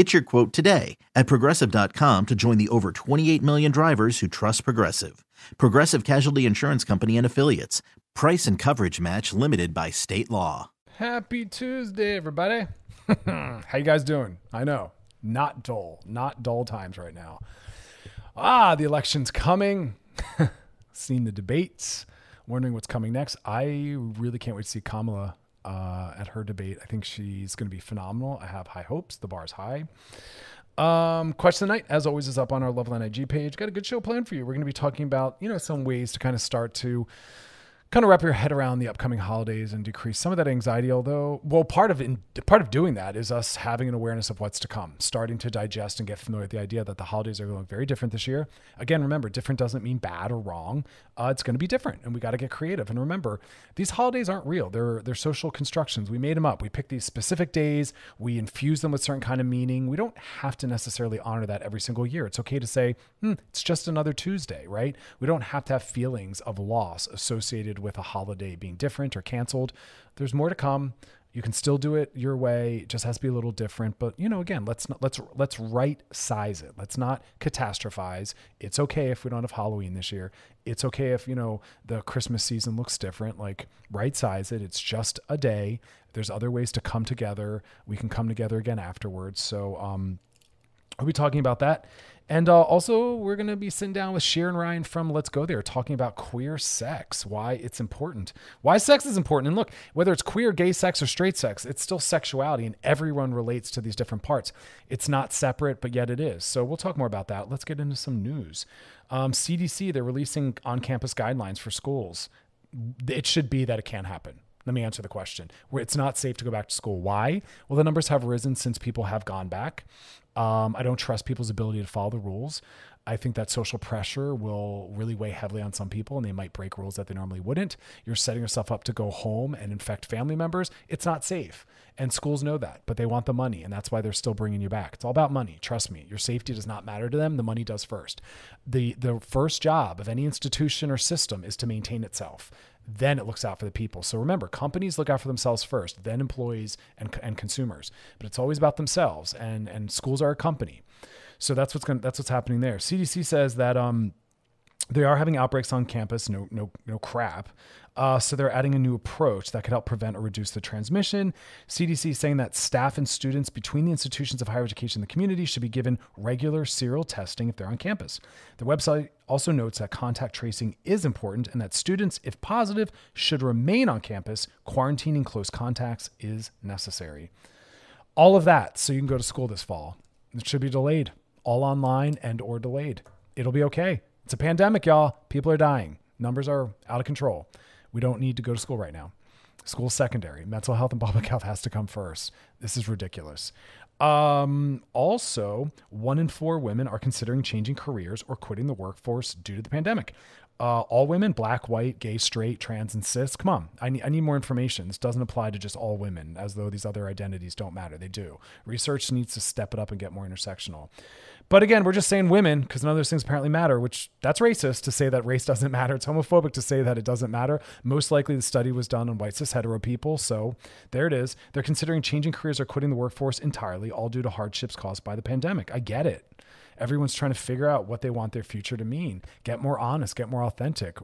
Get your quote today at progressive.com to join the over 28 million drivers who trust Progressive. Progressive Casualty Insurance Company and Affiliates. Price and coverage match limited by state law. Happy Tuesday, everybody. How you guys doing? I know, not dull, not dull times right now. Ah, the election's coming. Seen the debates, wondering what's coming next. I really can't wait to see Kamala uh, at her debate. I think she's going to be phenomenal. I have high hopes. The bar is high. Um, question of the night, as always, is up on our Loveline IG page. Got a good show planned for you. We're going to be talking about, you know, some ways to kind of start to kind of wrap your head around the upcoming holidays and decrease some of that anxiety. Although, well, part of in, part of doing that is us having an awareness of what's to come, starting to digest and get familiar with the idea that the holidays are going very different this year. Again, remember, different doesn't mean bad or wrong. Uh, it's going to be different, and we got to get creative. And remember, these holidays aren't real; they're they're social constructions. We made them up. We picked these specific days. We infuse them with certain kind of meaning. We don't have to necessarily honor that every single year. It's okay to say, hmm, it's just another Tuesday, right? We don't have to have feelings of loss associated with a holiday being different or canceled. There's more to come. You can still do it your way. It just has to be a little different. But you know, again, let's not, let's let's right size it. Let's not catastrophize. It's okay if we don't have Halloween this year. It's okay if you know the Christmas season looks different. Like right size it. It's just a day. There's other ways to come together. We can come together again afterwards. So um, We'll be talking about that. And uh, also, we're going to be sitting down with Shira and Ryan from Let's Go There talking about queer sex, why it's important, why sex is important. And look, whether it's queer, gay sex, or straight sex, it's still sexuality, and everyone relates to these different parts. It's not separate, but yet it is. So we'll talk more about that. Let's get into some news. Um, CDC, they're releasing on campus guidelines for schools. It should be that it can't happen. Let me answer the question. Where it's not safe to go back to school. Why? Well, the numbers have risen since people have gone back. Um, I don't trust people's ability to follow the rules. I think that social pressure will really weigh heavily on some people and they might break rules that they normally wouldn't. You're setting yourself up to go home and infect family members. It's not safe. And schools know that, but they want the money. And that's why they're still bringing you back. It's all about money. Trust me. Your safety does not matter to them. The money does first. The, the first job of any institution or system is to maintain itself then it looks out for the people. So remember, companies look out for themselves first, then employees and, and consumers. But it's always about themselves, and and schools are a company. So that's what's going that's what's happening there. CDC says that um, they are having outbreaks on campus. No no no crap. Uh, so they're adding a new approach that could help prevent or reduce the transmission. CDC is saying that staff and students between the institutions of higher education and the community should be given regular serial testing if they're on campus. The website also notes that contact tracing is important and that students, if positive, should remain on campus. Quarantining close contacts is necessary. All of that so you can go to school this fall. It should be delayed, all online and or delayed. It'll be okay. It's a pandemic, y'all. People are dying. Numbers are out of control. We don't need to go to school right now. School secondary. Mental health and public health has to come first. This is ridiculous. Um, also, one in four women are considering changing careers or quitting the workforce due to the pandemic. Uh, all women, black, white, gay, straight, trans, and cis. Come on, I need, I need more information. This doesn't apply to just all women, as though these other identities don't matter. They do. Research needs to step it up and get more intersectional. But again, we're just saying women because none of those things apparently matter, which that's racist to say that race doesn't matter. It's homophobic to say that it doesn't matter. Most likely the study was done on white cis hetero people. So there it is. They're considering changing careers or quitting the workforce entirely, all due to hardships caused by the pandemic. I get it. Everyone's trying to figure out what they want their future to mean. Get more honest, get more authentic.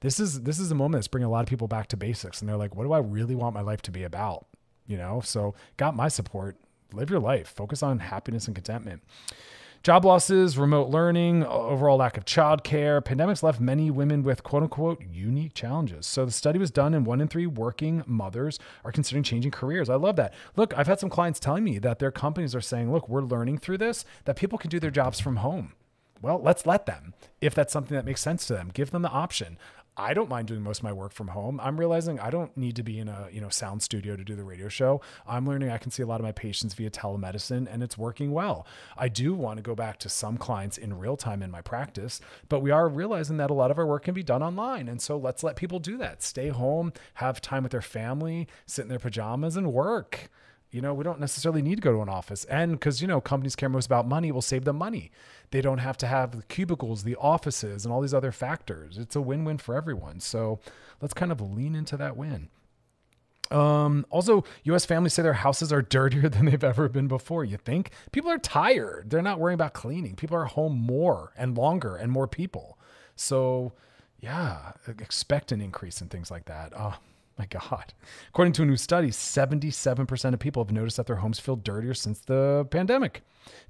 This is this is a moment that's bringing a lot of people back to basics and they're like, what do I really want my life to be about? You know? So got my support. Live your life. Focus on happiness and contentment. Job losses, remote learning, overall lack of childcare, pandemics left many women with quote unquote unique challenges. So the study was done, and one in three working mothers are considering changing careers. I love that. Look, I've had some clients telling me that their companies are saying, look, we're learning through this that people can do their jobs from home. Well, let's let them if that's something that makes sense to them. Give them the option. I don't mind doing most of my work from home. I'm realizing I don't need to be in a, you know, sound studio to do the radio show. I'm learning I can see a lot of my patients via telemedicine and it's working well. I do want to go back to some clients in real time in my practice, but we are realizing that a lot of our work can be done online. And so let's let people do that. Stay home, have time with their family, sit in their pajamas and work. You know, we don't necessarily need to go to an office. And because, you know, companies care most about money, we'll save them money. They don't have to have the cubicles, the offices, and all these other factors. It's a win win for everyone. So let's kind of lean into that win. Um, also, US families say their houses are dirtier than they've ever been before. You think? People are tired. They're not worrying about cleaning. People are home more and longer and more people. So, yeah, expect an increase in things like that. Oh, my God. According to a new study, 77% of people have noticed that their homes feel dirtier since the pandemic.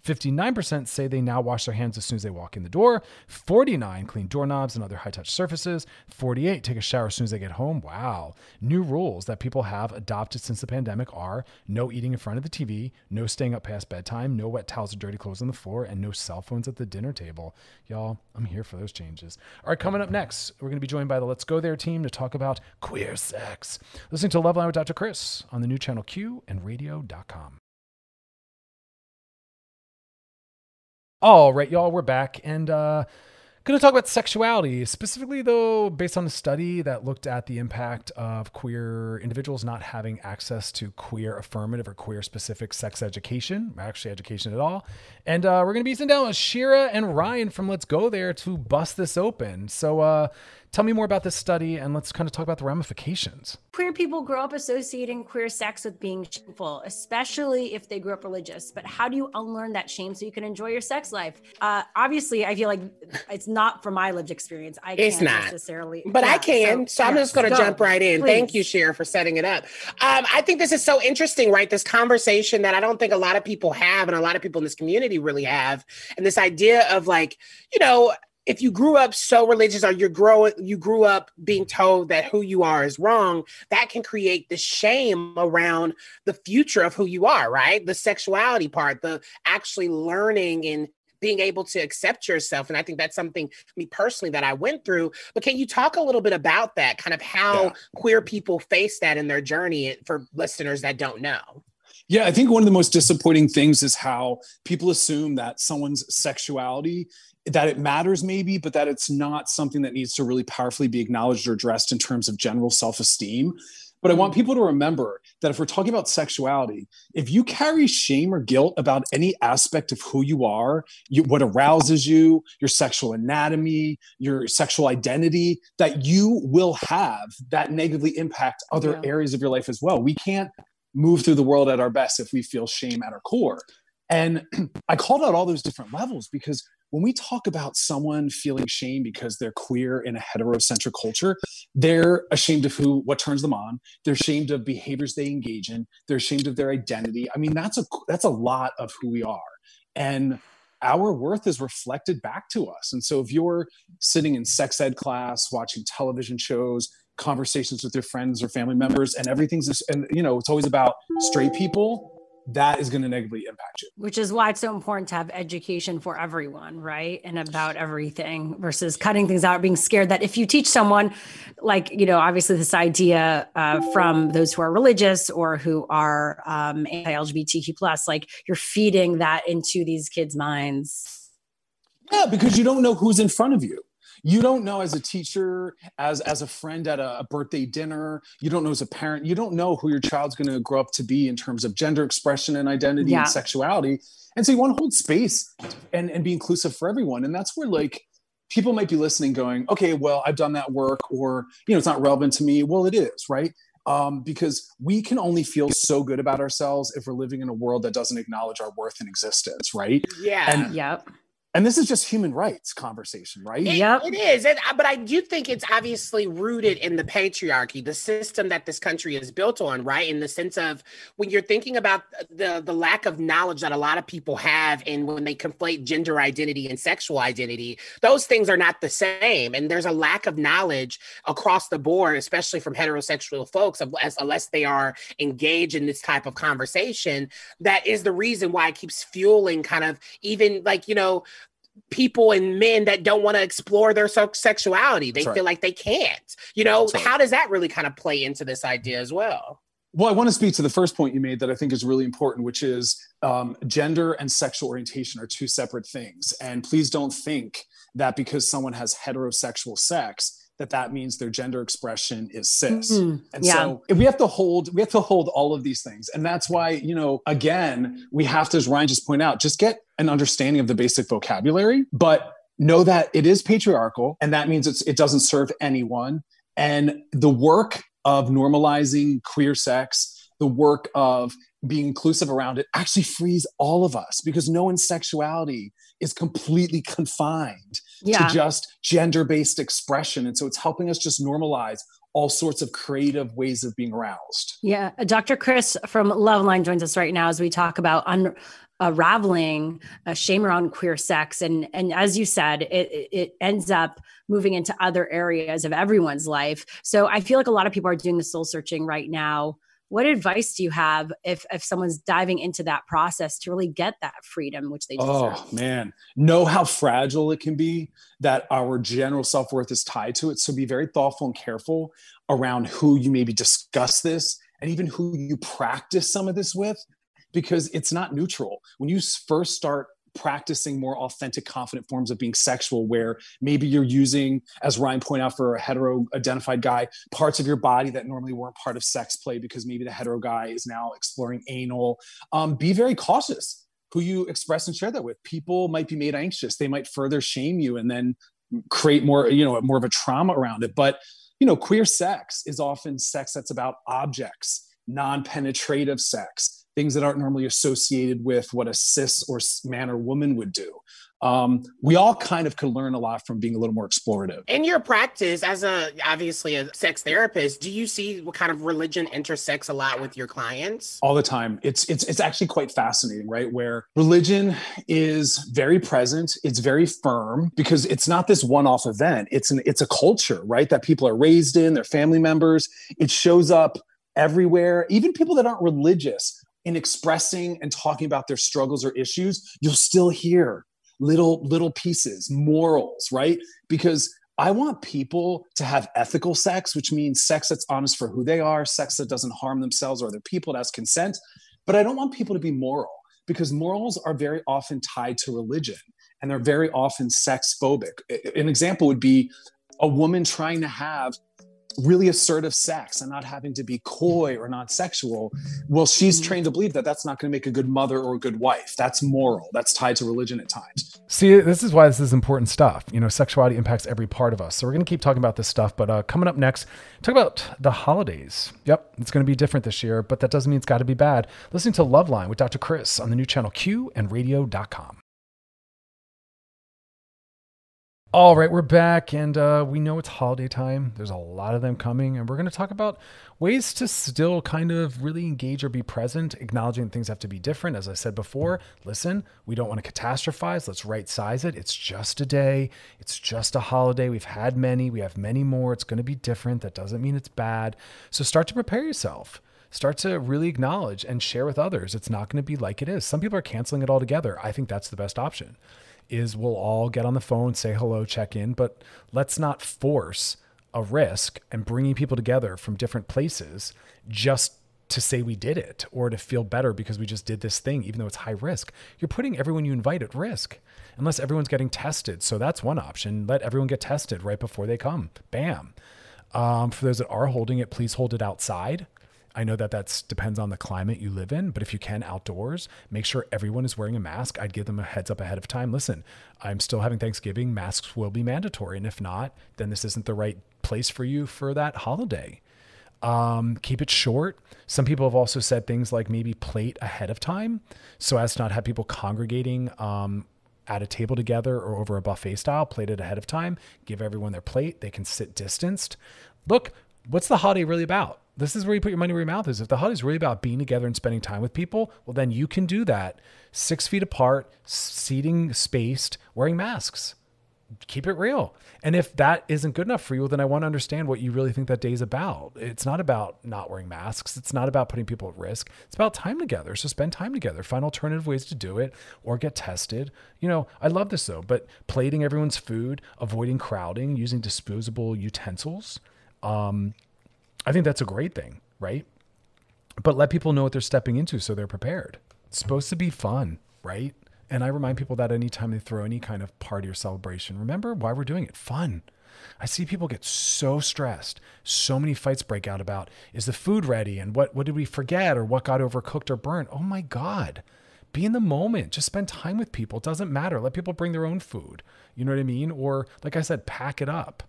59% say they now wash their hands as soon as they walk in the door. 49 clean doorknobs and other high-touch surfaces. 48 take a shower as soon as they get home. Wow. New rules that people have adopted since the pandemic are no eating in front of the TV, no staying up past bedtime, no wet towels or dirty clothes on the floor, and no cell phones at the dinner table. Y'all, I'm here for those changes. All right, coming up next, we're going to be joined by the Let's Go There team to talk about queer sex. Listening to Loveline with Dr. Chris on the new channel Q and radio.com. All right, y'all, we're back and uh going to talk about sexuality, specifically though based on a study that looked at the impact of queer individuals not having access to queer affirmative or queer specific sex education, actually education at all. And uh, we're going to be sitting down with Shira and Ryan from Let's Go There to bust this open. So uh Tell me more about this study and let's kind of talk about the ramifications. Queer people grow up associating queer sex with being shameful, especially if they grew up religious. But how do you unlearn that shame so you can enjoy your sex life? Uh, obviously, I feel like it's not from my lived experience. I it's can't not necessarily, but yeah, I can. So, so I'm just going to jump right in. Please. Thank you, Shira, for setting it up. Um, I think this is so interesting, right? This conversation that I don't think a lot of people have, and a lot of people in this community really have, and this idea of like, you know, if you grew up so religious or you grow you grew up being told that who you are is wrong that can create the shame around the future of who you are right? The sexuality part the actually learning and being able to accept yourself. And i think that's something me personally that i went through. But can you talk a little bit about that kind of how yeah. queer people face that in their journey for listeners that don't know yeah, I think one of the most disappointing things is how people assume that someone's sexuality that it matters maybe but that it's not something that needs to really powerfully be acknowledged or addressed in terms of general self-esteem but I want mm. people to remember that if we're talking about sexuality, if you carry shame or guilt about any aspect of who you are, you, what arouses you, your sexual anatomy, your sexual identity, that you will have that negatively impact other yeah. areas of your life as well. We can't move through the world at our best if we feel shame at our core. And I called out all those different levels because when we talk about someone feeling shame because they're queer in a heterocentric culture, they're ashamed of who, what turns them on. They're ashamed of behaviors they engage in. They're ashamed of their identity. I mean, that's a that's a lot of who we are, and our worth is reflected back to us. And so, if you're sitting in sex ed class, watching television shows, conversations with your friends or family members, and everything's just, and you know, it's always about straight people that is going to negatively impact you. Which is why it's so important to have education for everyone, right? And about everything versus cutting things out, being scared that if you teach someone, like, you know, obviously this idea uh, from those who are religious or who are um, anti LGBTQ, plus, like you're feeding that into these kids' minds. Yeah, because you don't know who's in front of you you don't know as a teacher as as a friend at a, a birthday dinner. You don't know as a parent. You don't know who your child's going to grow up to be in terms of gender expression and identity yeah. and sexuality. And so you want to hold space and and be inclusive for everyone. And that's where like people might be listening going okay well i've done that work or you know it's not relevant to me. Well it is right? Um, because we can only feel so good about ourselves if we're living in a world that doesn't acknowledge our worth and existence right? Yeah. And yep and this is just human rights conversation, right? It, yep. it is. It, uh, but I do think it's obviously rooted in the patriarchy, the system that this country is built on, right? In the sense of when you're thinking about the, the lack of knowledge that a lot of people have, and when they conflate gender identity and sexual identity, those things are not the same. And there's a lack of knowledge across the board, especially from heterosexual folks, unless they are engaged in this type of conversation. That is the reason why it keeps fueling kind of even like, you know, people and men that don't want to explore their sexuality. They feel like they can't. You know, right. how does that really kind of play into this idea as well? Well, I want to speak to the first point you made that I think is really important, which is um, gender and sexual orientation are two separate things. And please don't think that because someone has heterosexual sex, that that means their gender expression is cis. Mm-hmm. And yeah. so we have to hold we have to hold all of these things. And that's why, you know, again, we have to as Ryan just pointed out, just get an understanding of the basic vocabulary, but know that it is patriarchal and that means it's, it doesn't serve anyone. And the work of normalizing queer sex, the work of being inclusive around it actually frees all of us because no one's sexuality is completely confined yeah. to just gender based expression. And so it's helping us just normalize all sorts of creative ways of being aroused. Yeah. Dr. Chris from Loveline joins us right now as we talk about un- unraveling uh, shame around queer sex. And, and as you said, it, it ends up moving into other areas of everyone's life. So I feel like a lot of people are doing the soul searching right now what advice do you have if if someone's diving into that process to really get that freedom which they deserve? Oh man, know how fragile it can be that our general self-worth is tied to it. So be very thoughtful and careful around who you maybe discuss this and even who you practice some of this with because it's not neutral. When you first start practicing more authentic, confident forms of being sexual, where maybe you're using, as Ryan pointed out for a hetero identified guy, parts of your body that normally weren't part of sex play because maybe the hetero guy is now exploring anal. Um, be very cautious who you express and share that with. People might be made anxious. They might further shame you and then create more, you know, more of a trauma around it. But, you know, queer sex is often sex that's about objects, non penetrative sex things that aren't normally associated with what a cis or man or woman would do. Um, we all kind of could learn a lot from being a little more explorative. In your practice, as a obviously a sex therapist, do you see what kind of religion intersects a lot with your clients? All the time. It's it's it's actually quite fascinating, right? Where religion is very present, it's very firm because it's not this one-off event. It's an it's a culture, right? That people are raised in, their family members. It shows up everywhere. Even people that aren't religious in expressing and talking about their struggles or issues, you'll still hear little little pieces, morals, right? Because I want people to have ethical sex, which means sex that's honest for who they are, sex that doesn't harm themselves or other people, that has consent. But I don't want people to be moral because morals are very often tied to religion and they're very often sex phobic. An example would be a woman trying to have really assertive sex and not having to be coy or non sexual, well, she's mm-hmm. trained to believe that that's not going to make a good mother or a good wife. That's moral. That's tied to religion at times. See, this is why this is important stuff. You know, sexuality impacts every part of us. So we're going to keep talking about this stuff. But uh, coming up next, talk about the holidays. Yep, it's going to be different this year, but that doesn't mean it's got to be bad. Listening to Loveline with Dr. Chris on the new channel Q and radio.com. All right, we're back, and uh, we know it's holiday time. There's a lot of them coming, and we're going to talk about ways to still kind of really engage or be present, acknowledging things have to be different. As I said before, listen, we don't want to catastrophize. Let's right size it. It's just a day, it's just a holiday. We've had many, we have many more. It's going to be different. That doesn't mean it's bad. So start to prepare yourself start to really acknowledge and share with others. It's not going to be like it is. Some people are canceling it altogether. I think that's the best option is we'll all get on the phone, say hello, check in, but let's not force a risk and bringing people together from different places just to say we did it or to feel better because we just did this thing, even though it's high risk. You're putting everyone you invite at risk unless everyone's getting tested. So that's one option. Let everyone get tested right before they come. Bam. Um, for those that are holding it, please hold it outside. I know that that depends on the climate you live in, but if you can outdoors, make sure everyone is wearing a mask. I'd give them a heads up ahead of time. Listen, I'm still having Thanksgiving. Masks will be mandatory. And if not, then this isn't the right place for you for that holiday. Um, keep it short. Some people have also said things like maybe plate ahead of time so as to not have people congregating um, at a table together or over a buffet style, plate it ahead of time, give everyone their plate. They can sit distanced. Look, what's the holiday really about? This is where you put your money where your mouth is. If the holiday is really about being together and spending time with people, well, then you can do that six feet apart, seating spaced, wearing masks keep it real. And if that isn't good enough for you, then I want to understand what you really think that day is about. It's not about not wearing masks. It's not about putting people at risk. It's about time together. So spend time together. Find alternative ways to do it or get tested. You know, I love this though, but plating everyone's food, avoiding crowding, using disposable utensils. Um, I think that's a great thing, right? But let people know what they're stepping into so they're prepared. It's supposed to be fun, right? And I remind people that anytime they throw any kind of party or celebration, remember why we're doing it fun. I see people get so stressed. So many fights break out about is the food ready and what, what did we forget or what got overcooked or burnt? Oh my God. Be in the moment. Just spend time with people. It doesn't matter. Let people bring their own food. You know what I mean? Or, like I said, pack it up.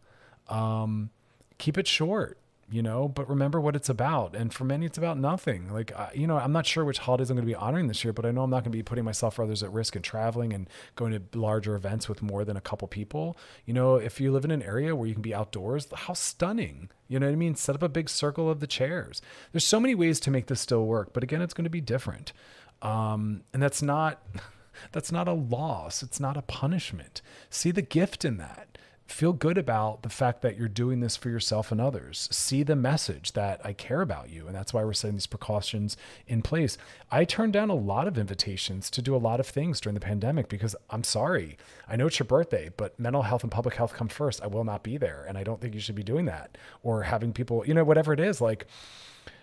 Um, keep it short you know, but remember what it's about. And for many, it's about nothing. Like, uh, you know, I'm not sure which holidays I'm going to be honoring this year, but I know I'm not going to be putting myself or others at risk and traveling and going to larger events with more than a couple people. You know, if you live in an area where you can be outdoors, how stunning. You know what I mean? Set up a big circle of the chairs. There's so many ways to make this still work, but again, it's going to be different. Um, and that's not. That's not a loss. It's not a punishment. See the gift in that feel good about the fact that you're doing this for yourself and others. See the message that I care about you. And that's why we're setting these precautions in place. I turned down a lot of invitations to do a lot of things during the pandemic because I'm sorry. I know it's your birthday, but mental health and public health come first. I will not be there. And I don't think you should be doing that or having people, you know, whatever it is, like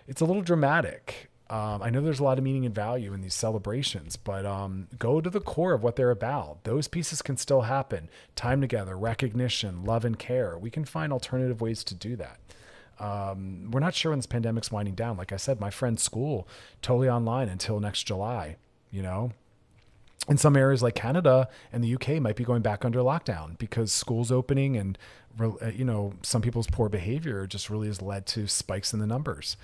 it's a little dramatic. Um, I know there's a lot of meaning and value in these celebrations, but um, go to the core of what they're about. Those pieces can still happen. Time together, recognition, love, and care. We can find alternative ways to do that. Um, we're not sure when this pandemic's winding down. Like I said, my friend's school totally online until next July. You know, in some areas like Canada and the UK might be going back under lockdown because schools opening and uh, you know some people's poor behavior just really has led to spikes in the numbers.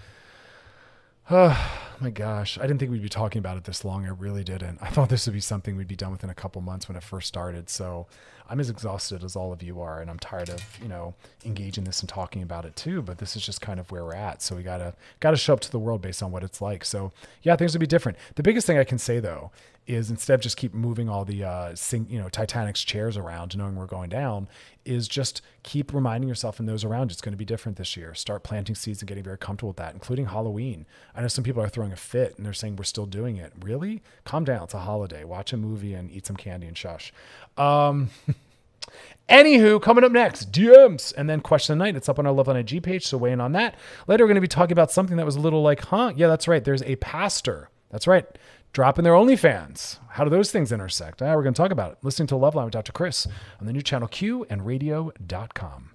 Oh my gosh. I didn't think we'd be talking about it this long. I really didn't. I thought this would be something we'd be done within a couple months when it first started. So I'm as exhausted as all of you are, and I'm tired of, you know, engaging this and talking about it too. But this is just kind of where we're at. So we gotta gotta show up to the world based on what it's like. So yeah, things will be different. The biggest thing I can say though is instead of just keep moving all the uh, sing, you know Titanic's chairs around, knowing we're going down, is just keep reminding yourself and those around it's going to be different this year. Start planting seeds and getting very comfortable with that, including Halloween. I know some people are throwing a fit and they're saying we're still doing it. Really? Calm down. It's a holiday. Watch a movie and eat some candy and shush. Um, Anywho, coming up next, DMs, and then question of the night. It's up on our Loveline IG page, so weigh in on that. Later, we're going to be talking about something that was a little like, huh? Yeah, that's right. There's a pastor. That's right dropping their OnlyFans. How do those things intersect? Ah, we're going to talk about it. Listening to Loveline with Dr. Chris on the new channel Q and radio.com.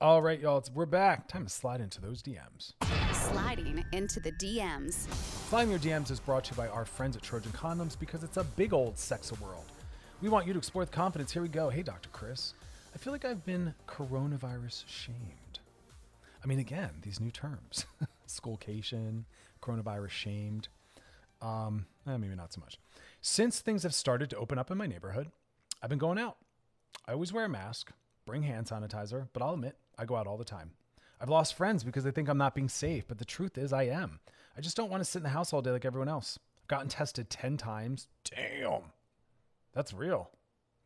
All right, y'all, we're back. Time to slide into those DMs. Sliding into the DMs. Sliding your DMs is brought to you by our friends at Trojan Condoms because it's a big old sex world. We want you to explore with confidence. Here we go. Hey, Dr. Chris. I feel like I've been coronavirus shamed. I mean, again, these new terms. Schoolcation, coronavirus shamed. Um, eh, maybe not so much. Since things have started to open up in my neighborhood, I've been going out. I always wear a mask, bring hand sanitizer, but I'll admit, I go out all the time. I've lost friends because they think I'm not being safe, but the truth is I am. I just don't want to sit in the house all day like everyone else. I've gotten tested 10 times. Damn. That's real.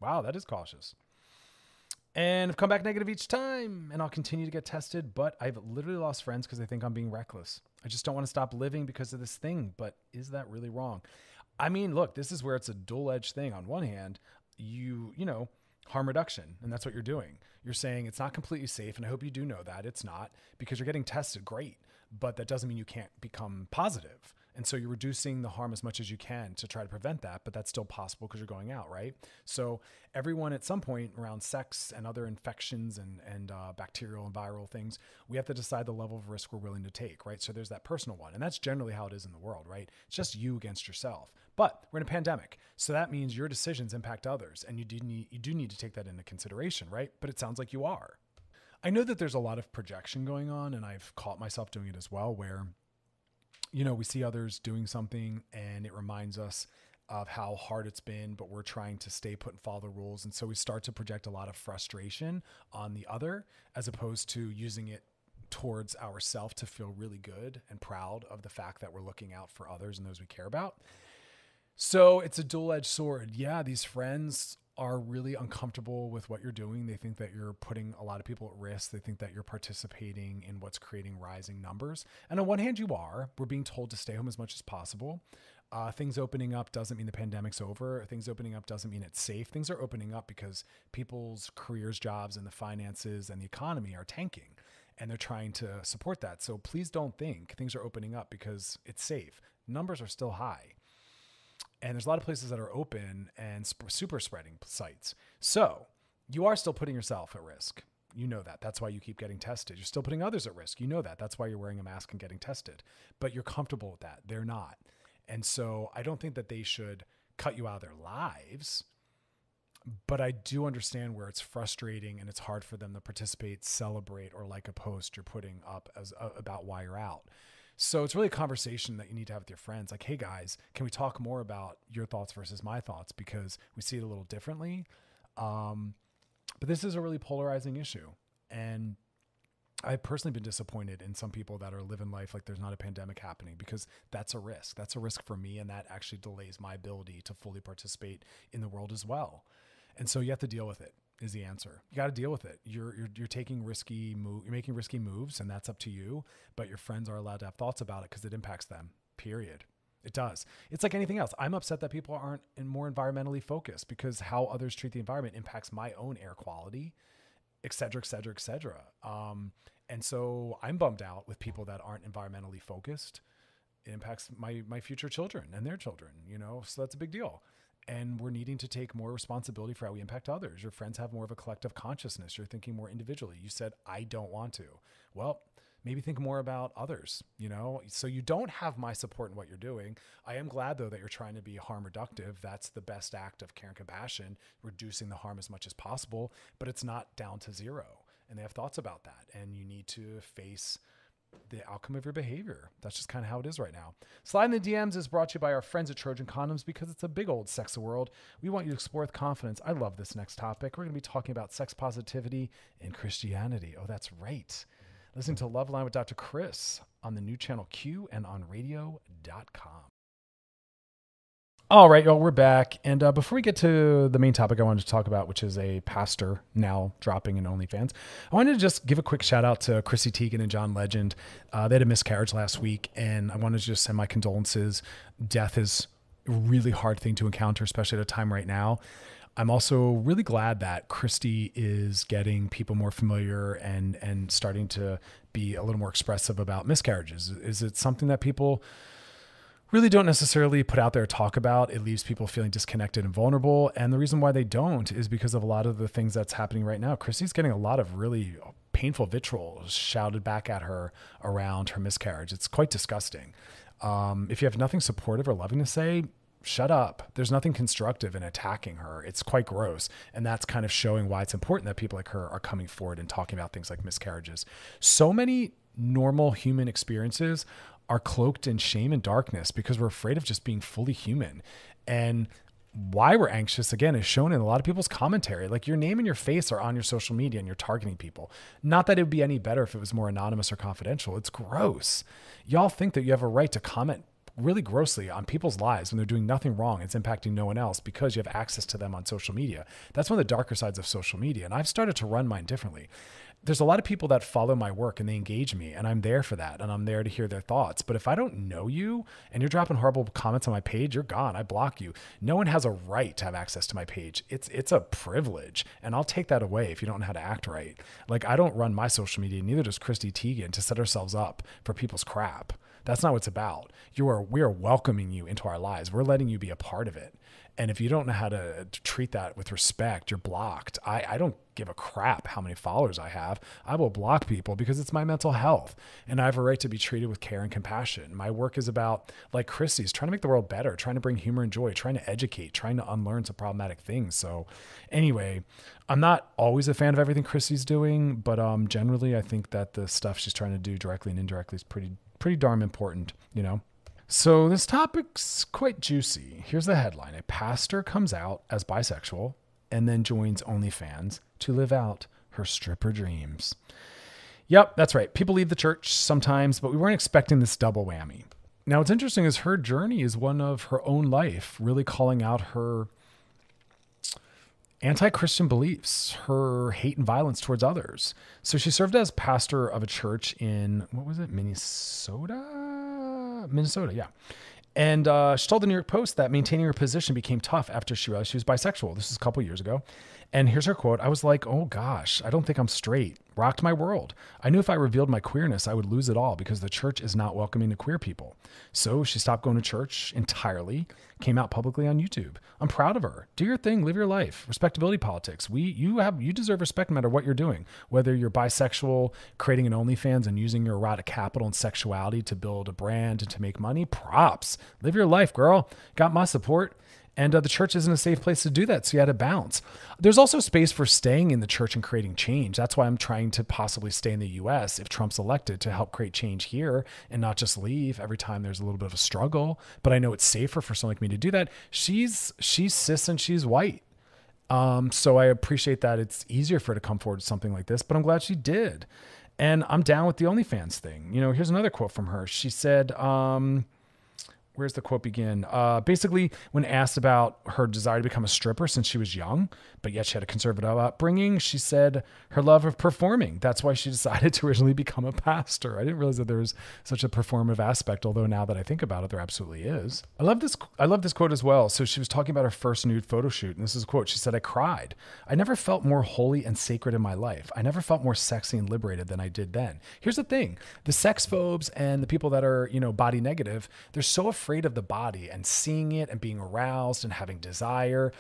Wow, that is cautious and I've come back negative each time and I'll continue to get tested, but I've literally lost friends because they think I'm being reckless. I just don't want to stop living because of this thing, but is that really wrong? I mean, look, this is where it's a dual-edged thing. On one hand, you, you know, harm reduction, and that's what you're doing. You're saying it's not completely safe, and I hope you do know that it's not because you're getting tested great, but that doesn't mean you can't become positive. And so you're reducing the harm as much as you can to try to prevent that, but that's still possible because you're going out, right? So everyone at some point around sex and other infections and, and uh, bacterial and viral things, we have to decide the level of risk we're willing to take, right? So there's that personal one. And that's generally how it is in the world, right? It's just you against yourself. But we're in a pandemic. So that means your decisions impact others. And you do need, you do need to take that into consideration, right? But it sounds like you are. I know that there's a lot of projection going on, and I've caught myself doing it as well, where you know, we see others doing something and it reminds us of how hard it's been, but we're trying to stay put and follow the rules. And so we start to project a lot of frustration on the other as opposed to using it towards ourselves to feel really good and proud of the fact that we're looking out for others and those we care about. So it's a dual edged sword. Yeah, these friends are really uncomfortable with what you're doing. They think that you're putting a lot of people at risk. They think that you're participating in what's creating rising numbers. And on one hand, you are. We're being told to stay home as much as possible. Uh, things opening up doesn't mean the pandemic's over. Things opening up doesn't mean it's safe. Things are opening up because people's careers, jobs, and the finances and the economy are tanking. And they're trying to support that. So please don't think things are opening up because it's safe. Numbers are still high and there's a lot of places that are open and sp- super spreading sites. So you are still putting yourself at risk. You know that. That's why you keep getting tested. You're still putting others at risk. You know that. That's why you're wearing a mask and getting tested. But you're comfortable with that. They're not. And so I don't think that they should cut you out of their lives. But I do understand where it's frustrating and it's hard for them to participate, celebrate, or like a post you're putting up as uh, about why you're out. So it's really a conversation that you need to have with your friends. Like, hey guys, can we talk more about your thoughts versus my thoughts because we see it a little differently. Um, but this is a really polarizing issue, and I've personally been disappointed in some people that are living life like there's not a pandemic happening because that's a risk. That's a risk for me, and that actually delays my ability to fully participate in the world as well. And so you have to deal with it is the answer. You got to deal with it. You're, you're you're taking risky move. You're making risky moves, and that's up to you. But your friends are allowed to have thoughts about it because it impacts them. Period. It does. It's like anything else. I'm upset that people aren't in more environmentally focused because how others treat the environment impacts my own air quality, et cetera, et cetera, et cetera. Um, and so I'm bummed out with people that aren't environmentally focused. It impacts my my future children and their children. You know, so that's a big deal and we're needing to take more responsibility for how we impact others. Your friends have more of a collective consciousness. You're thinking more individually. You said, I don't want to. Well, maybe think more about others, you know? So you don't have my support in what you're doing. I am glad though that you're trying to be harm reductive. That's the best act of care and compassion, reducing the harm as much as possible, but it's not down to zero. And they have thoughts about that. And you need to face the outcome of your behavior. That's just kind of how it is right now. Slide in the DMs is brought to you by our friends at Trojan Condoms because it's a big old sex world. We want you to explore with confidence. I love this next topic. We're going to be talking about sex positivity and Christianity. Oh, that's right. Listening to Loveline with Dr. Chris on the new channel Q and on radio.com. All right, y'all, we're back. And uh, before we get to the main topic I wanted to talk about, which is a pastor now dropping in OnlyFans, I wanted to just give a quick shout out to Chrissy Teigen and John Legend. Uh, they had a miscarriage last week, and I wanted to just send my condolences. Death is a really hard thing to encounter, especially at a time right now. I'm also really glad that Chrissy is getting people more familiar and and starting to be a little more expressive about miscarriages. Is it something that people really don't necessarily put out there talk about. It leaves people feeling disconnected and vulnerable. And the reason why they don't is because of a lot of the things that's happening right now. Chrissy's getting a lot of really painful vitriol shouted back at her around her miscarriage. It's quite disgusting. Um, if you have nothing supportive or loving to say, shut up. There's nothing constructive in attacking her. It's quite gross. And that's kind of showing why it's important that people like her are coming forward and talking about things like miscarriages. So many normal human experiences are cloaked in shame and darkness because we're afraid of just being fully human. And why we're anxious again is shown in a lot of people's commentary. Like your name and your face are on your social media and you're targeting people. Not that it would be any better if it was more anonymous or confidential. It's gross. Y'all think that you have a right to comment really grossly on people's lives when they're doing nothing wrong. It's impacting no one else because you have access to them on social media. That's one of the darker sides of social media. And I've started to run mine differently there's a lot of people that follow my work and they engage me and I'm there for that and I'm there to hear their thoughts. But if I don't know you and you're dropping horrible comments on my page, you're gone. I block you. No one has a right to have access to my page. It's it's a privilege and I'll take that away if you don't know how to act right. Like I don't run my social media, neither does Chrissy Teigen to set ourselves up for people's crap. That's not what it's about. You are we are welcoming you into our lives. We're letting you be a part of it. And if you don't know how to treat that with respect, you're blocked. I, I don't give a crap how many followers I have. I will block people because it's my mental health and I have a right to be treated with care and compassion. My work is about, like Chrissy's, trying to make the world better, trying to bring humor and joy, trying to educate, trying to unlearn some problematic things. So, anyway, I'm not always a fan of everything Chrissy's doing, but um, generally, I think that the stuff she's trying to do directly and indirectly is pretty pretty darn important, you know. So this topic's quite juicy. Here's the headline: A pastor comes out as bisexual and then joins OnlyFans to live out her stripper dreams. Yep, that's right. People leave the church sometimes, but we weren't expecting this double whammy. Now, what's interesting is her journey is one of her own life, really calling out her anti Christian beliefs, her hate and violence towards others. So she served as pastor of a church in, what was it, Minnesota? Minnesota, yeah. And uh, she told the New York Post that maintaining her position became tough after she realized she was bisexual. This was a couple years ago. And here's her quote I was like, oh gosh, I don't think I'm straight. Rocked my world. I knew if I revealed my queerness, I would lose it all because the church is not welcoming to queer people. So she stopped going to church entirely, came out publicly on YouTube. I'm proud of her. Do your thing, live your life. Respectability politics. We you have you deserve respect no matter what you're doing. Whether you're bisexual, creating an OnlyFans and using your erotic capital and sexuality to build a brand and to make money, props. Live your life, girl. Got my support. And uh, the church isn't a safe place to do that. So you had to bounce. There's also space for staying in the church and creating change. That's why I'm trying to possibly stay in the US if Trump's elected to help create change here and not just leave every time there's a little bit of a struggle. But I know it's safer for someone like me to do that. She's she's cis and she's white. Um, so I appreciate that it's easier for her to come forward to something like this, but I'm glad she did. And I'm down with the OnlyFans thing. You know, here's another quote from her. She said, um, where's the quote begin? Uh, basically, when asked about her desire to become a stripper since she was young, but yet she had a conservative upbringing, she said her love of performing. That's why she decided to originally become a pastor. I didn't realize that there was such a performative aspect, although now that I think about it, there absolutely is. I love this. I love this quote as well. So she was talking about her first nude photo shoot, and this is a quote. She said, "I cried. I never felt more holy and sacred in my life. I never felt more sexy and liberated than I did then." Here's the thing: the sex phobes and the people that are you know body negative, they're so afraid of the body and seeing it and being aroused and having desire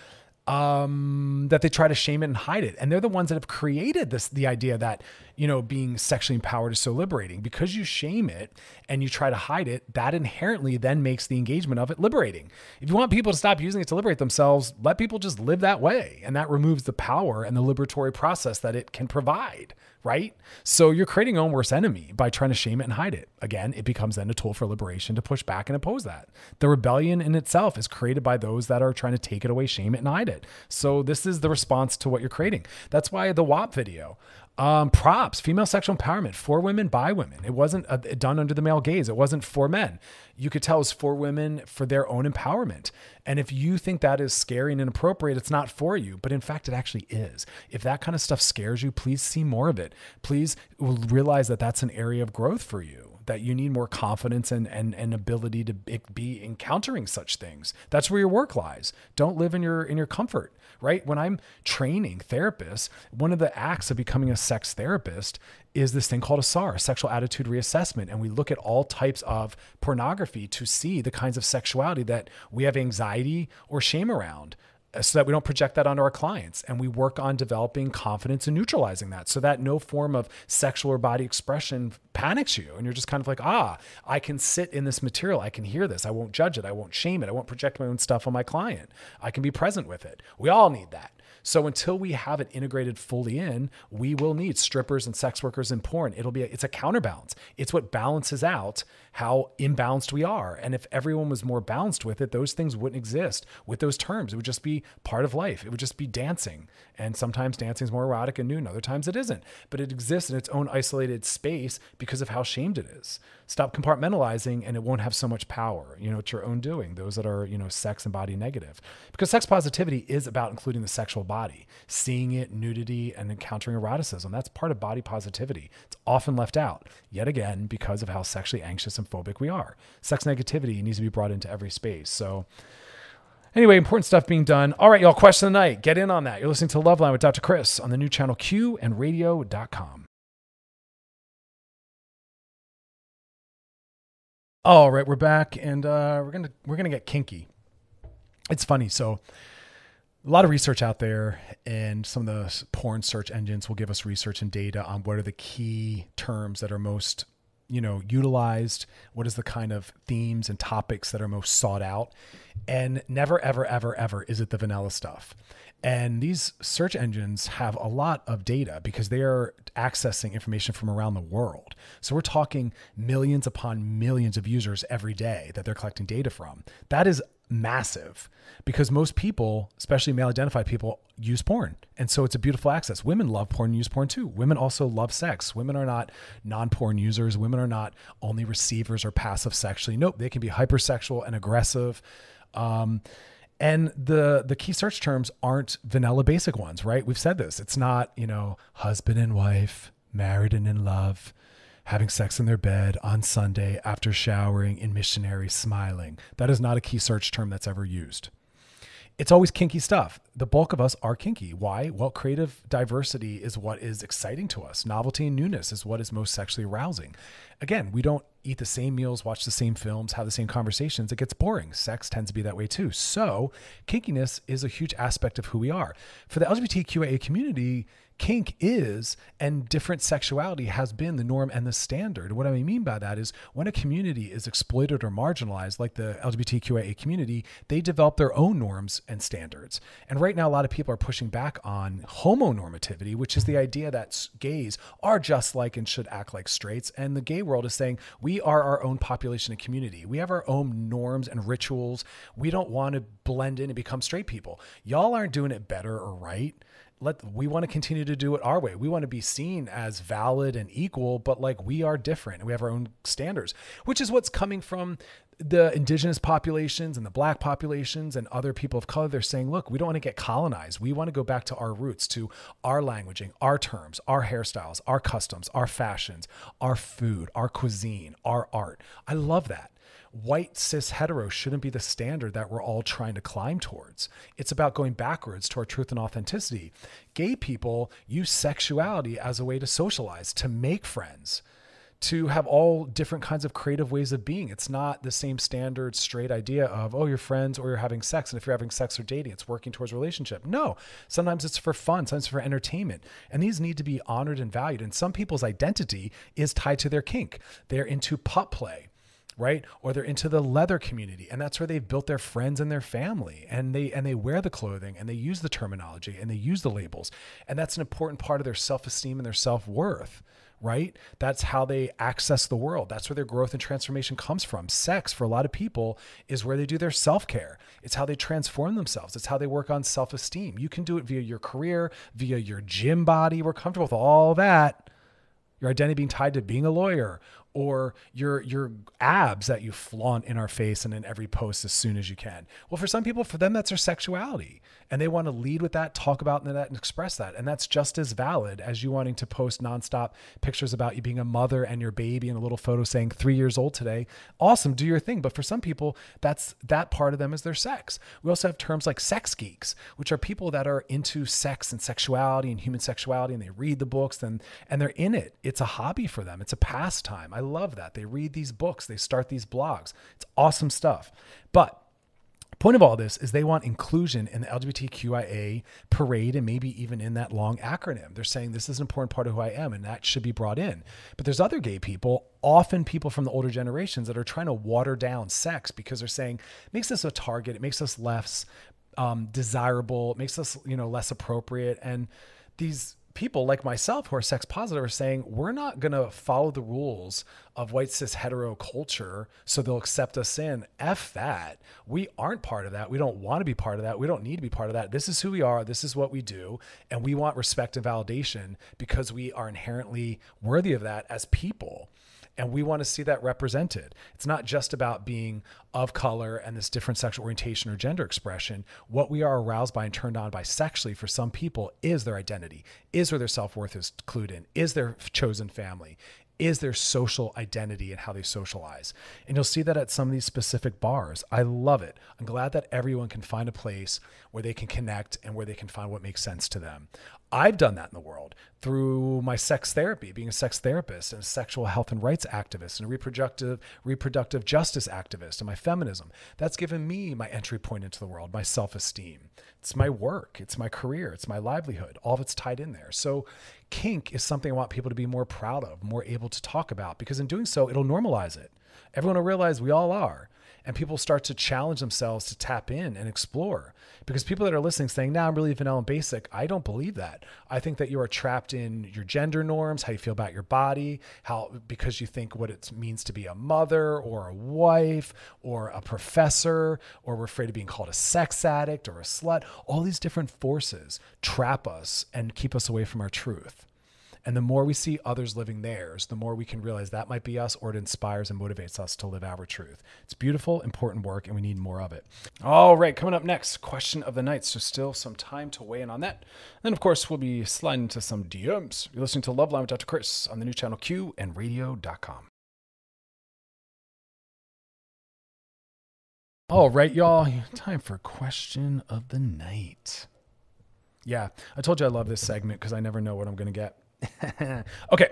um, that they try to shame it and hide it. And they're the ones that have created this the idea that, you know, being sexually empowered is so liberating. Because you shame it and you try to hide it, that inherently then makes the engagement of it liberating. If you want people to stop using it to liberate themselves, let people just live that way. And that removes the power and the liberatory process that it can provide right? So you're creating your own worst enemy by trying to shame it and hide it. Again, it becomes then a tool for liberation to push back and oppose that. The rebellion in itself is created by those that are trying to take it away, shame it, and hide it. So this is the response to what you're creating. That's why the WAP video um, props, female sexual empowerment for women by women. It wasn't uh, done under the male gaze. It wasn't for men. You could tell it was for women for their own empowerment. And if you think that is scary and inappropriate, it's not for you. But in fact, it actually is. If that kind of stuff scares you, please see more of it. Please realize that that's an area of growth for you that you need more confidence and, and, and ability to be encountering such things. That's where your work lies. Don't live in your in your comfort, right? When I'm training therapists, one of the acts of becoming a sex therapist is this thing called a SAR, sexual attitude reassessment. And we look at all types of pornography to see the kinds of sexuality that we have anxiety or shame around so that we don't project that onto our clients. And we work on developing confidence and neutralizing that so that no form of sexual or body expression panics you. And you're just kind of like, ah, I can sit in this material. I can hear this. I won't judge it. I won't shame it. I won't project my own stuff on my client. I can be present with it. We all need that. So until we have it integrated fully in, we will need strippers and sex workers in porn. It'll be a, it's a counterbalance. It's what balances out how imbalanced we are. And if everyone was more balanced with it, those things wouldn't exist with those terms. It would just be part of life. It would just be dancing. And sometimes dancing is more erotic and new, and other times it isn't. But it exists in its own isolated space because of how shamed it is. Stop compartmentalizing and it won't have so much power. You know, it's your own doing, those that are, you know, sex and body negative. Because sex positivity is about including the sexual body, seeing it, nudity, and encountering eroticism. That's part of body positivity. It's often left out, yet again, because of how sexually anxious and phobic we are. Sex negativity needs to be brought into every space. So, Anyway, important stuff being done. All right, y'all, question of the night. Get in on that. You're listening to Loveline with Dr. Chris on the new channel Q and radio.com. All right, we're back and uh, we're gonna we're gonna get kinky. It's funny. So a lot of research out there, and some of the porn search engines will give us research and data on what are the key terms that are most you know, utilized? What is the kind of themes and topics that are most sought out? And never, ever, ever, ever is it the vanilla stuff. And these search engines have a lot of data because they are accessing information from around the world. So we're talking millions upon millions of users every day that they're collecting data from. That is massive because most people, especially male identified people, use porn. And so it's a beautiful access. Women love porn and use porn too. Women also love sex. Women are not non porn users. Women are not only receivers or passive sexually. Nope, they can be hypersexual and aggressive. Um, and the the key search terms aren't vanilla basic ones, right? We've said this. It's not, you know, husband and wife, married and in love, having sex in their bed on Sunday after showering in missionary smiling. That is not a key search term that's ever used. It's always kinky stuff. The bulk of us are kinky. Why? Well, creative diversity is what is exciting to us. Novelty and newness is what is most sexually arousing. Again, we don't eat the same meals, watch the same films, have the same conversations, it gets boring. Sex tends to be that way too. So, kinkiness is a huge aspect of who we are. For the LGBTQIA community, kink is and different sexuality has been the norm and the standard. What I mean by that is when a community is exploited or marginalized, like the LGBTQIA community, they develop their own norms and standards. And right now, a lot of people are pushing back on homonormativity, which is the idea that gays are just like and should act like straights. And the gay world is saying we are our own population and community. We have our own norms and rituals. We don't want to blend in and become straight people. Y'all aren't doing it better or right let we want to continue to do it our way. We want to be seen as valid and equal, but like we are different we have our own standards, which is what's coming from the indigenous populations and the black populations and other people of color. They're saying, look, we don't want to get colonized. We want to go back to our roots, to our languaging, our terms, our hairstyles, our customs, our fashions, our food, our cuisine, our art. I love that white cis hetero shouldn't be the standard that we're all trying to climb towards. It's about going backwards toward truth and authenticity. Gay people use sexuality as a way to socialize, to make friends, to have all different kinds of creative ways of being. It's not the same standard straight idea of, oh, you're friends or you're having sex. And if you're having sex or dating, it's working towards relationship. No, sometimes it's for fun, sometimes for entertainment. And these need to be honored and valued. And some people's identity is tied to their kink. They're into pup play right? Or they're into the leather community and that's where they've built their friends and their family and they and they wear the clothing and they use the terminology and they use the labels and that's an important part of their self-esteem and their self-worth right? That's how they access the world. That's where their growth and transformation comes from. Sex for a lot of people is where they do their self-care. It's how they transform themselves. It's how they work on self-esteem. You can do it via your career via your gym body. We're comfortable with all that. Your identity being tied to being a lawyer or your your abs that you flaunt in our face and in every post as soon as you can. Well, for some people, for them, that's their sexuality, and they want to lead with that, talk about that, and express that, and that's just as valid as you wanting to post nonstop pictures about you being a mother and your baby and a little photo saying three years old today. Awesome, do your thing. But for some people, that's that part of them is their sex. We also have terms like sex geeks, which are people that are into sex and sexuality and human sexuality, and they read the books and and they're in it. It's a hobby for them. It's a pastime. I love that. They read these books, they start these blogs. It's awesome stuff. But point of all this is they want inclusion in the LGBTQIA parade and maybe even in that long acronym. They're saying this is an important part of who I am and that should be brought in. But there's other gay people, often people from the older generations that are trying to water down sex because they're saying makes us a target, it makes us less um, desirable, it makes us, you know, less appropriate and these people like myself who are sex positive are saying we're not going to follow the rules of white cis hetero culture so they'll accept us in. F that. We aren't part of that. We don't want to be part of that. We don't need to be part of that. This is who we are. This is what we do. And we want respect and validation because we are inherently worthy of that as people and we want to see that represented. It's not just about being of color and this different sexual orientation or gender expression. What we are aroused by and turned on by sexually for some people is their identity, is where their self worth is clued in, is their chosen family, is their social identity and how they socialize. And you'll see that at some of these specific bars. I love it. I'm glad that everyone can find a place where they can connect and where they can find what makes sense to them. I've done that in the world through my sex therapy, being a sex therapist and a sexual health and rights activist and a reproductive reproductive justice activist and my feminism. That's given me my entry point into the world, my self-esteem. It's my work, it's my career, it's my livelihood. All of it's tied in there. So kink is something I want people to be more proud of, more able to talk about because in doing so it'll normalize it. Everyone will realize we all are and people start to challenge themselves to tap in and explore. Because people that are listening saying, now I'm really vanilla and basic, I don't believe that. I think that you are trapped in your gender norms, how you feel about your body, how because you think what it means to be a mother or a wife or a professor, or we're afraid of being called a sex addict or a slut. All these different forces trap us and keep us away from our truth. And the more we see others living theirs, the more we can realize that might be us or it inspires and motivates us to live our truth. It's beautiful, important work, and we need more of it. All right, coming up next, question of the night. So, still some time to weigh in on that. And Then, of course, we'll be sliding into some DMs. You're listening to Loveline with Dr. Chris on the new channel Q and radio.com. All right, y'all. Time for question of the night. Yeah, I told you I love this segment because I never know what I'm going to get. Okay.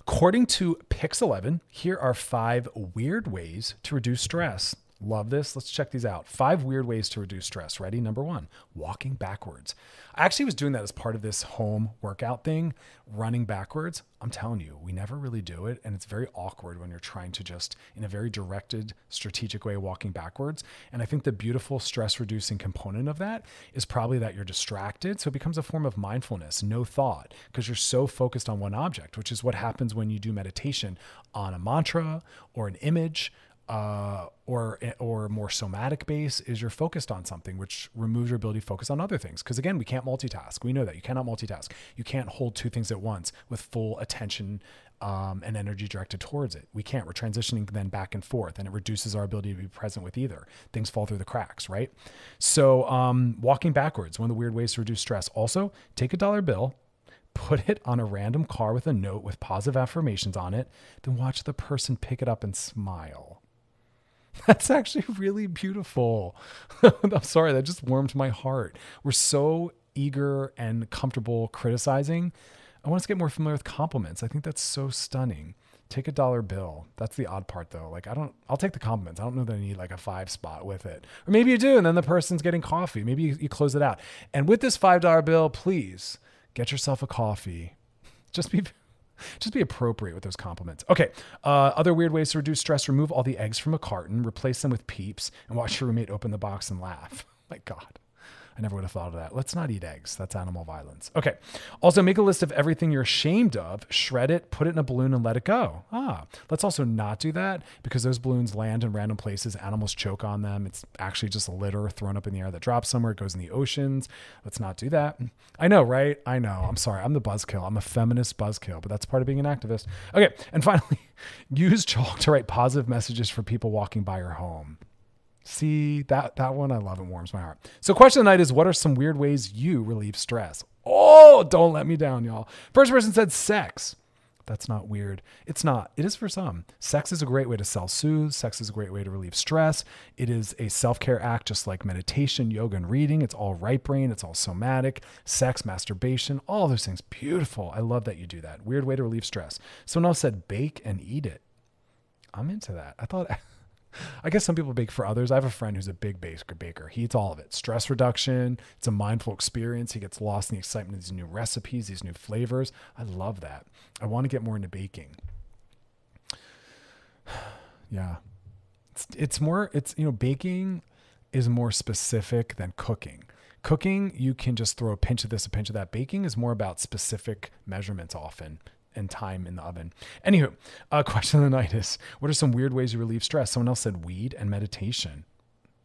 According to Pix11, here are five weird ways to reduce stress. Love this. Let's check these out. Five weird ways to reduce stress. Ready? Number one, walking backwards. I actually was doing that as part of this home workout thing, running backwards. I'm telling you, we never really do it. And it's very awkward when you're trying to just, in a very directed, strategic way, walking backwards. And I think the beautiful stress reducing component of that is probably that you're distracted. So it becomes a form of mindfulness, no thought, because you're so focused on one object, which is what happens when you do meditation on a mantra or an image uh, or or more somatic base is you're focused on something, which removes your ability to focus on other things. Because again, we can't multitask. We know that you cannot multitask. You can't hold two things at once with full attention um, and energy directed towards it. We can't. We're transitioning then back and forth, and it reduces our ability to be present with either. Things fall through the cracks, right? So, um, walking backwards, one of the weird ways to reduce stress. Also, take a dollar bill, put it on a random car with a note with positive affirmations on it, then watch the person pick it up and smile. That's actually really beautiful. I'm sorry, that just warmed my heart. We're so eager and comfortable criticizing. I want us to get more familiar with compliments. I think that's so stunning. Take a dollar bill. That's the odd part though. Like I don't I'll take the compliments. I don't know that I need like a five spot with it. Or maybe you do and then the person's getting coffee. Maybe you, you close it out. And with this $5 bill, please get yourself a coffee. Just be just be appropriate with those compliments. Okay. Uh, other weird ways to reduce stress: remove all the eggs from a carton, replace them with Peeps, and watch your roommate open the box and laugh. My God. I never would have thought of that. Let's not eat eggs. That's animal violence. Okay. Also, make a list of everything you're ashamed of, shred it, put it in a balloon, and let it go. Ah, let's also not do that because those balloons land in random places. Animals choke on them. It's actually just a litter thrown up in the air that drops somewhere. It goes in the oceans. Let's not do that. I know, right? I know. I'm sorry. I'm the buzzkill. I'm a feminist buzzkill, but that's part of being an activist. Okay. And finally, use chalk to write positive messages for people walking by your home. See that that one I love and warms my heart. So question of the night is what are some weird ways you relieve stress? Oh, don't let me down, y'all. First person said sex. That's not weird. It's not. It is for some. Sex is a great way to self soothe. Sex is a great way to relieve stress. It is a self care act, just like meditation, yoga, and reading. It's all right brain. It's all somatic. Sex, masturbation, all those things. Beautiful. I love that you do that. Weird way to relieve stress. Someone else said bake and eat it. I'm into that. I thought. I guess some people bake for others. I have a friend who's a big baker. Baker. He eats all of it. Stress reduction. It's a mindful experience. He gets lost in the excitement of these new recipes, these new flavors. I love that. I want to get more into baking. yeah, it's it's more. It's you know baking is more specific than cooking. Cooking, you can just throw a pinch of this, a pinch of that. Baking is more about specific measurements often and time in the oven. Anywho, uh, question of the night is what are some weird ways you relieve stress? Someone else said weed and meditation.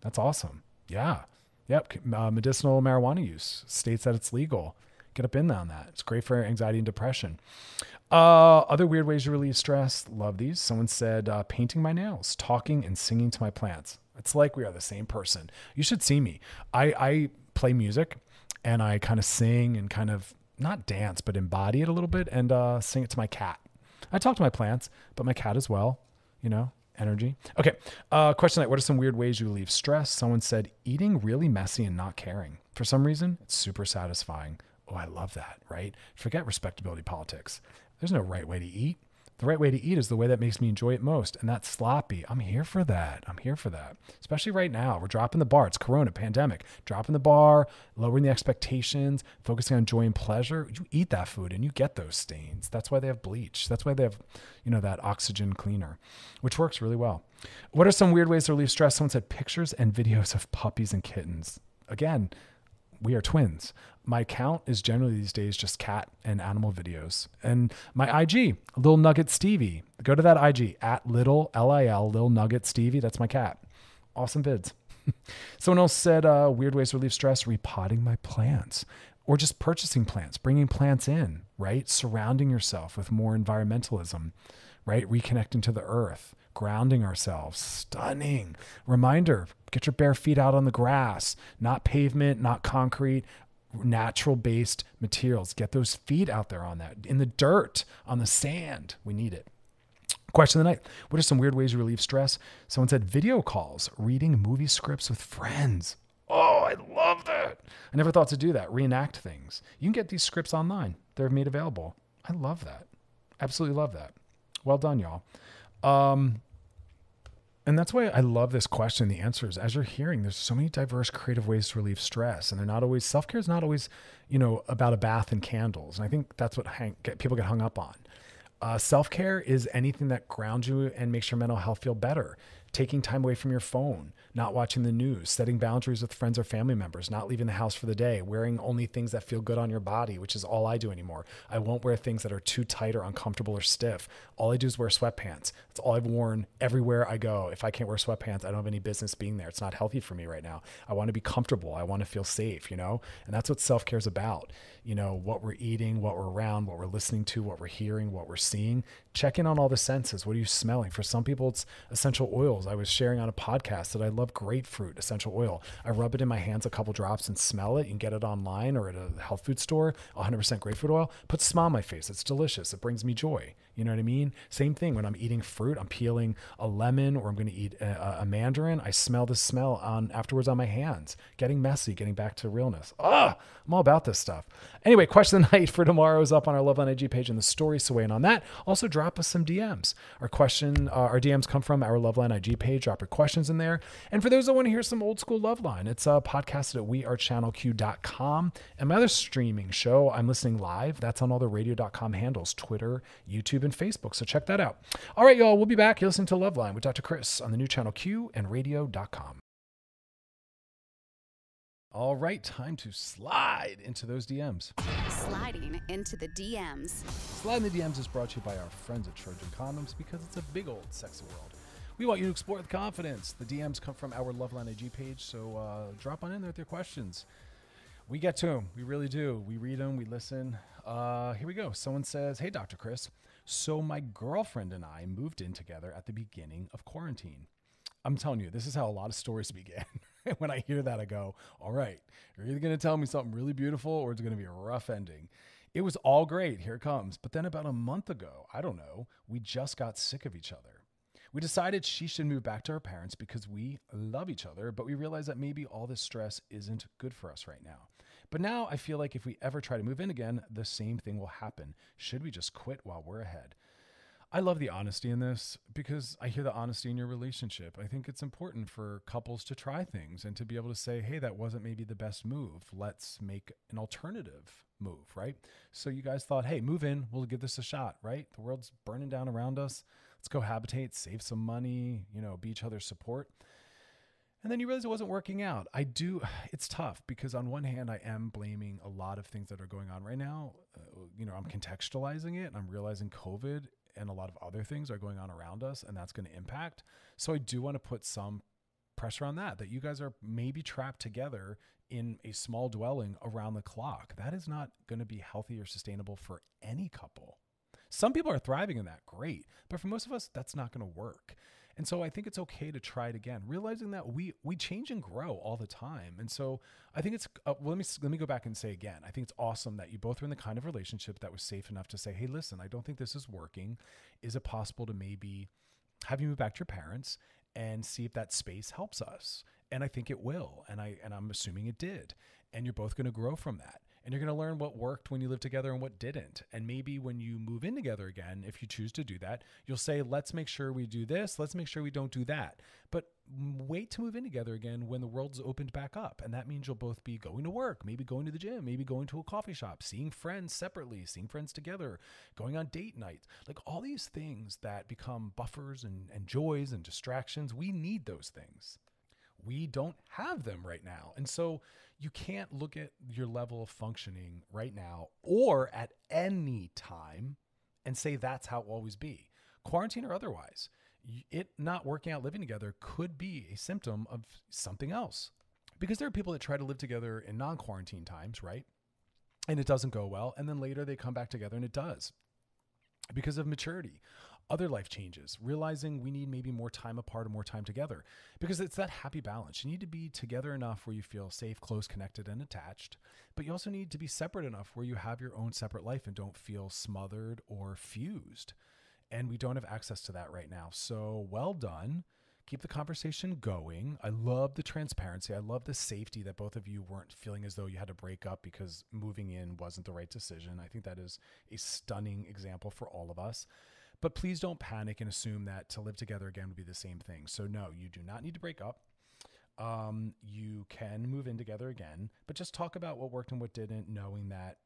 That's awesome. Yeah. Yep. Uh, medicinal marijuana use states that it's legal. Get up in on that. It's great for anxiety and depression. Uh, other weird ways to relieve stress. Love these. Someone said uh, painting my nails, talking and singing to my plants. It's like we are the same person. You should see me. I, I play music and I kind of sing and kind of not dance, but embody it a little bit and uh, sing it to my cat. I talk to my plants, but my cat as well, you know, energy. Okay. Uh, question like, what are some weird ways you relieve stress? Someone said eating really messy and not caring. For some reason, it's super satisfying. Oh, I love that, right? Forget respectability politics. There's no right way to eat. The right way to eat is the way that makes me enjoy it most. And that's sloppy. I'm here for that. I'm here for that. Especially right now. We're dropping the bar. It's Corona, pandemic. Dropping the bar, lowering the expectations, focusing on joy and pleasure. You eat that food and you get those stains. That's why they have bleach. That's why they have, you know, that oxygen cleaner, which works really well. What are some weird ways to relieve stress? Someone said pictures and videos of puppies and kittens. Again, we are twins. My account is generally these days just cat and animal videos. And my IG, Little Nugget Stevie. Go to that IG at little L I L Little Nugget Stevie. That's my cat. Awesome vids. Someone else said uh, weird ways to relieve stress: repotting my plants, or just purchasing plants, bringing plants in. Right, surrounding yourself with more environmentalism. Right, reconnecting to the earth grounding ourselves. Stunning. Reminder get your bare feet out on the grass, not pavement, not concrete, natural based materials. Get those feet out there on that, in the dirt, on the sand. We need it. Question of the night What are some weird ways to relieve stress? Someone said video calls, reading movie scripts with friends. Oh, I love that. I never thought to do that. Reenact things. You can get these scripts online, they're made available. I love that. Absolutely love that. Well done, y'all. Um, and that's why I love this question. The answer is as you're hearing, there's so many diverse creative ways to relieve stress, and they're not always self care is not always, you know, about a bath and candles. And I think that's what hang, get, people get hung up on. Uh, self care is anything that grounds you and makes your mental health feel better. Taking time away from your phone, not watching the news, setting boundaries with friends or family members, not leaving the house for the day, wearing only things that feel good on your body, which is all I do anymore. I won't wear things that are too tight or uncomfortable or stiff. All I do is wear sweatpants. That's all I've worn everywhere I go. If I can't wear sweatpants, I don't have any business being there. It's not healthy for me right now. I want to be comfortable. I want to feel safe, you know? And that's what self care is about. You know, what we're eating, what we're around, what we're listening to, what we're hearing, what we're seeing. Check in on all the senses. What are you smelling? For some people, it's essential oils. I was sharing on a podcast that I love grapefruit essential oil. I rub it in my hands a couple drops and smell it. You can get it online or at a health food store, 100% grapefruit oil. Put smile on my face. It's delicious. It brings me joy. You know what I mean? Same thing when I'm eating fruit, I'm peeling a lemon or I'm going to eat a, a, mandarin. I smell the smell on afterwards on my hands. Getting messy, getting back to realness. Ah, I'm all about this stuff. Anyway, question of the night for tomorrow is up on our Love Loveline IG page in the story. So weigh in on that. Also, drop us some DMs. Our question, uh, our DMs come from our Loveline IG page. Drop your questions in there. And for those that want to hear some old school Loveline, it's uh, podcasted at wearechannelq.com. And my other streaming show, I'm listening live. That's on all the radio.com handles, Twitter, YouTube, and Facebook. So check that out. All right, y'all, we'll be back. You're listening to Loveline with Dr. Chris on the new channel Q and radio.com. All right, time to slide into those DMs. Sliding into the DMs. Sliding in the DMs is brought to you by our friends at Trojan Condoms because it's a big old sexy world. We want you to explore with confidence. The DMs come from our Loveline IG page, so uh, drop on in there with your questions. We get to them. We really do. We read them. We listen. Uh, here we go. Someone says, "Hey, Dr. Chris. So my girlfriend and I moved in together at the beginning of quarantine. I'm telling you, this is how a lot of stories begin. when I hear that, I go, all right, you're either going to tell me something really beautiful or it's going to be a rough ending. It was all great. Here it comes. But then about a month ago, I don't know, we just got sick of each other. We decided she should move back to her parents because we love each other, but we realized that maybe all this stress isn't good for us right now. But now I feel like if we ever try to move in again, the same thing will happen. Should we just quit while we're ahead? I love the honesty in this because I hear the honesty in your relationship. I think it's important for couples to try things and to be able to say, hey, that wasn't maybe the best move. Let's make an alternative move, right? So you guys thought, hey, move in, we'll give this a shot, right? The world's burning down around us. Let's go habitate, save some money, you know, be each other's support. And then you realize it wasn't working out. I do, it's tough because on one hand, I am blaming a lot of things that are going on right now. Uh, you know, I'm contextualizing it and I'm realizing COVID and a lot of other things are going on around us and that's going to impact. So I do want to put some pressure on that, that you guys are maybe trapped together in a small dwelling around the clock. That is not going to be healthy or sustainable for any couple. Some people are thriving in that, great. But for most of us, that's not going to work. And so I think it's okay to try it again, realizing that we we change and grow all the time. And so I think it's uh, well, let me let me go back and say again. I think it's awesome that you both are in the kind of relationship that was safe enough to say, "Hey, listen, I don't think this is working. Is it possible to maybe have you move back to your parents and see if that space helps us?" And I think it will. And I and I'm assuming it did. And you're both going to grow from that and you're going to learn what worked when you lived together and what didn't. And maybe when you move in together again, if you choose to do that, you'll say, let's make sure we do this, let's make sure we don't do that. But wait to move in together again when the world's opened back up. And that means you'll both be going to work, maybe going to the gym, maybe going to a coffee shop, seeing friends separately, seeing friends together, going on date nights. Like all these things that become buffers and, and joys and distractions, we need those things we don't have them right now. And so you can't look at your level of functioning right now or at any time and say that's how it will always be, quarantine or otherwise. It not working out living together could be a symptom of something else. Because there are people that try to live together in non quarantine times, right? And it doesn't go well. And then later they come back together and it does because of maturity, other life changes, realizing we need maybe more time apart or more time together because it's that happy balance. You need to be together enough where you feel safe, close, connected, and attached, but you also need to be separate enough where you have your own separate life and don't feel smothered or fused. And we don't have access to that right now. So well done keep the conversation going. I love the transparency. I love the safety that both of you weren't feeling as though you had to break up because moving in wasn't the right decision. I think that is a stunning example for all of us. But please don't panic and assume that to live together again would be the same thing. So, no, you do not need to break up. Um, you can move in together again, but just talk about what worked and what didn't, knowing that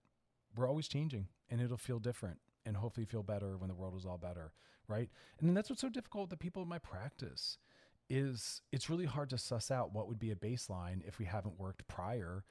we're always changing and it'll feel different and hopefully feel better when the world is all better, right? And then that's what's so difficult with the people in my practice is it's really hard to suss out what would be a baseline if we haven't worked prior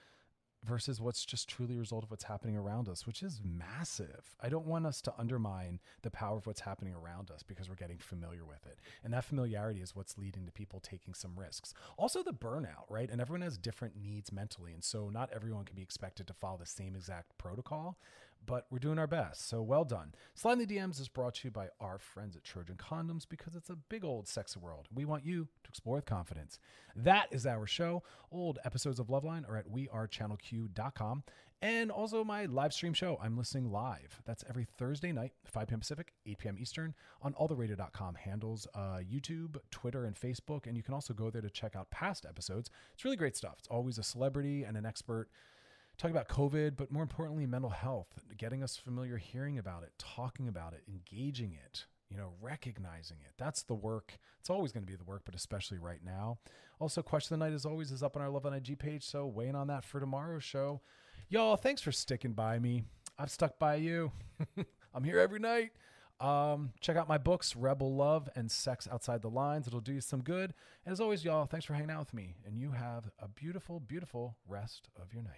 versus what's just truly a result of what's happening around us, which is massive. I don't want us to undermine the power of what's happening around us because we're getting familiar with it. And that familiarity is what's leading to people taking some risks. Also, the burnout, right? And everyone has different needs mentally. And so not everyone can be expected to follow the same exact protocol, but we're doing our best. So well done. Slide the DMs is brought to you by our friends at Trojan Condoms because it's a big old sexy world. We want you to explore with confidence. That is our show. Old episodes of Loveline are at wearechannelq.com. And also my live stream show. I'm listening live. That's every Thursday night, 5 p.m. Pacific, 8 p.m. Eastern on alltheradio.com handles, uh, YouTube, Twitter, and Facebook. And you can also go there to check out past episodes. It's really great stuff. It's always a celebrity and an expert talking about COVID, but more importantly, mental health, getting us familiar, hearing about it, talking about it, engaging it, you know, recognizing it. That's the work. It's always going to be the work, but especially right now. Also, Question of the Night, as always, is up on our Love on IG page. So, weighing on that for tomorrow's show. Y'all, thanks for sticking by me. I've stuck by you. I'm here every night. Um, check out my books, Rebel Love and Sex Outside the Lines. It'll do you some good. And as always, y'all, thanks for hanging out with me. And you have a beautiful, beautiful rest of your night.